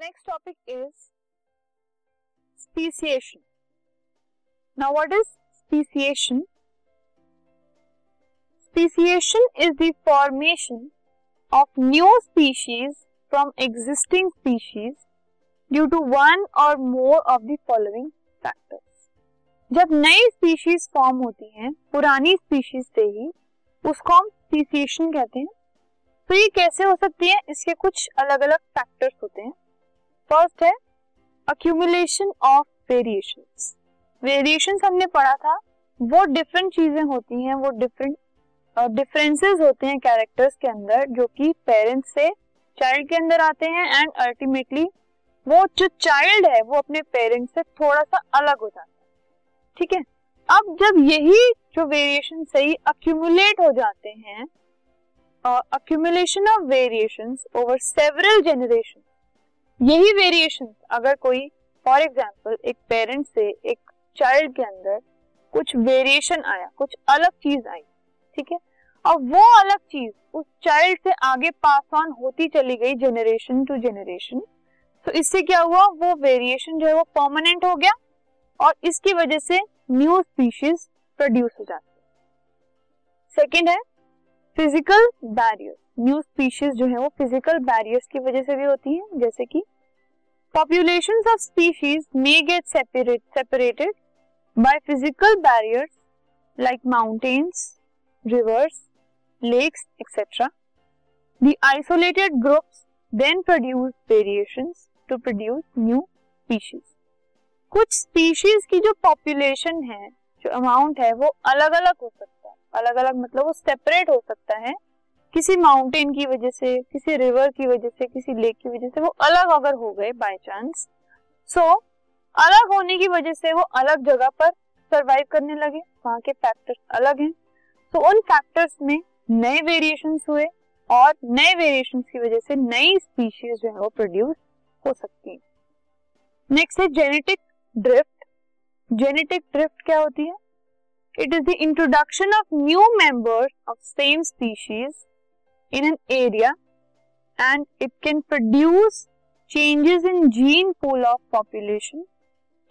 Next topic is speciation now what is speciation speciation is the formation of new species from existing species due to one or more of the following factors जब नई species form होती हैं, पुरानी species से ही, उसको हम speciation कहते हैं। तो ये कैसे हो सकती है? इसके कुछ अलग अलग फैक्टर्स होते हैं। फ़र्स्ट है अक्यूमुलेशन ऑफ़ वेरिएशंस वेरिएशंस हमने पढ़ा था, वो डिफरेंट चीज़ें होती हैं, वो डिफरेंट डिफरेंसेस होते हैं कैरेक्टर्स के अंदर, जो कि पेरेंट्स से चाइल्ड के अंदर आते हैं एंड अल्टीमेटली वो जो चाइल्ड है, वो अपने पेरेंट्स से थोड़ा सा अलग हो जाता है। ठीक है? अब जब यही जो वेरिएशन सही अक्यूमुलेट हो जाते हैं accumulation of variation over several generation यही वेरिएशन अगर कोई फॉर एग्ज़ाम्पल एक पेरेंट से एक चाइल्ड के अंदर कुछ वेरिएशन आया, कुछ अलग चीज़ आई, ठीक है? अब वो अलग चीज़ उस चाइल्ड से आगे पास ऑन होती चली गई जेनरेशन टू जेनरेशन तो इससे क्या हुआ? वो वेरिएशन जो है वो परमानेंट हो गया और इसकी वजह से न्यू स्पीशीज प्रोड्यूस हो जाती है। सेकेंड है फ़िज़िकल बैरियर न्यू स्पीशीज जो है वो फ़िज़िकल बैरियर्स की वजह से भी होती हैं, जैसे कि population of species may get separated by physical barriers like mountains rivers lakes etcetera the isolated groups then produce variations to produce new species कुछ स्पीशीज की जो पॉपुलेशन है, जो अमाउंट है, वो अलग अलग हो सकता है। अलग अलग मतलब वो सेपरेट हो सकता है। किसी माउंटेन की वजह से, किसी रिवर की वजह से, किसी लेक की वजह से वो अलग अगर हो गए बाय चांस सो अलग होने की वजह से वो अलग जगह पर सरवाइव करने लगे। वहाँ के फैक्टर्स अलग हैं। तो उन फैक्टर्स में नए वेरिएशंस हुए और नए वेरिएशंस की वजह से नई स्पीशीज जो है वो प्रोड्यूस हो सकती है। नेक्स्ट है जेनेटिक ड्रिफ्ट जेनेटिक ड्रिफ्ट क्या होती है? It is the introduction of new members of same species in an area and it can produce changes in gene pool of population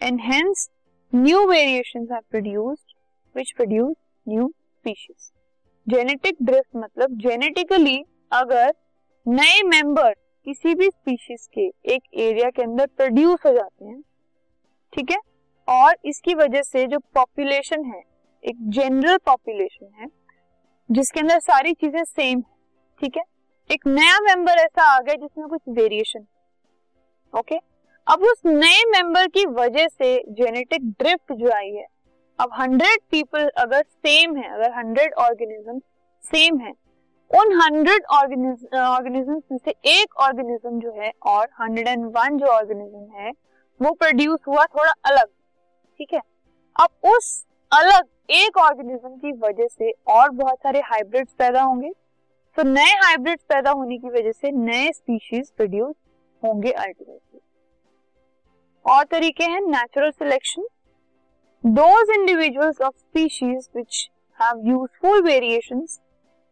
and hence new variation are produced which produce new species genetic drift मतलब genetically अगर नए member किसी भी species के एक area के अंदर produce हो जाते हैं, ठीक है? और इसकी वजह से जो पॉपुलेशन है, एक जनरल पॉपुलेशन है, जिसके अंदर सारी चीज़ें सेम है ठीक है? एक नया मेंबर ऐसा आ गया जिसमें कुछ वेरिएशन ओके अब उस नए मेंबर की वजह से जेनेटिक ड्रिफ्ट जो आई है, अब हंड्रेड पीपल अगर सेम है, अगर हंड्रेड ऑर्गेनिज्म सेम है, उन हंड्रेड ऑर्गेनिज्म में से एक ऑर्गेनिज्म जो है और हंड्रेड एंड वन जो ऑर्गेनिज्म है, वो प्रोड्यूस हुआ थोड़ा अलग, ठीक है? अब उस अलग एक ऑर्गेनिज्म की वजह से और बहुत सारे हाइब्रिड्स पैदा होंगे। तो नए हाइब्रिड पैदा होने की वजह से नए स्पीशीज प्रोड्यूस होंगे अल्टीमेटली और तरीके हैं natural selection those individuals of species which have useful variations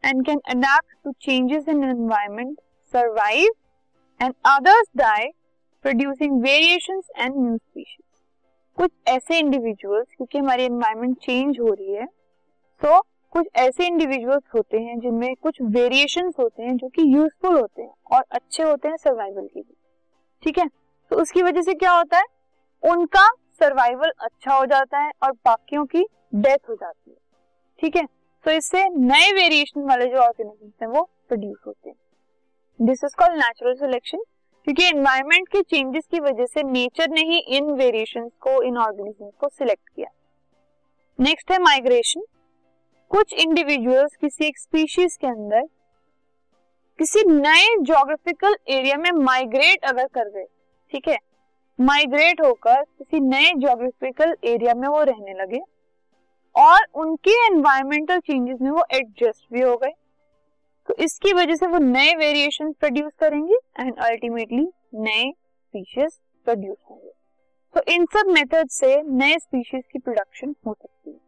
and can adapt to changes in environment survive and others die producing variations and new species कुछ ऐसे इंडिविजुअल्स क्योंकि हमारी एनवायरमेंट चेंज हो रही है तो so, कुछ ऐसे इंडिविजुअल्स होते हैं जिनमें कुछ वेरिएशन होते हैं जो कि यूजफुल होते हैं और अच्छे होते हैं सर्वाइवल के लिए। ठीक है? तो उसकी वजह से क्या होता है? उनका सर्वाइवल अच्छा हो जाता है और बाकियों की डेथ हो जाती है। ठीक है? तो इससे नए वेरिएशन वाले जो ऑर्गेनिजम्स हैं वो प्रोड्यूस होते हैं। This is called natural selection क्योंकि एनवायरमेंट के चेंजेस की वजह से नेचर ने ही इन वेरिएशन को, इन ऑर्गेनिजम्स को सिलेक्ट किया। नेक्स्ट है माइग्रेशन कुछ इंडिविजुअल्स किसी एक स्पीशीज के अंदर किसी नए जोग्राफिकल एरिया में माइग्रेट अगर कर गए ठीक है? माइग्रेट होकर किसी नए जोग्राफिकल एरिया में वो रहने लगे और उनके एनवायरमेंटल चेंजेस में वो एडजस्ट भी हो गए। तो इसकी वजह से वो नए वेरिएशन प्रोड्यूस करेंगे एंड अल्टीमेटली नए स्पीशीज प्रोड्यूस होंगे। तो इन सब मेथड से नए स्पीशीज की प्रोडक्शन हो सकती है।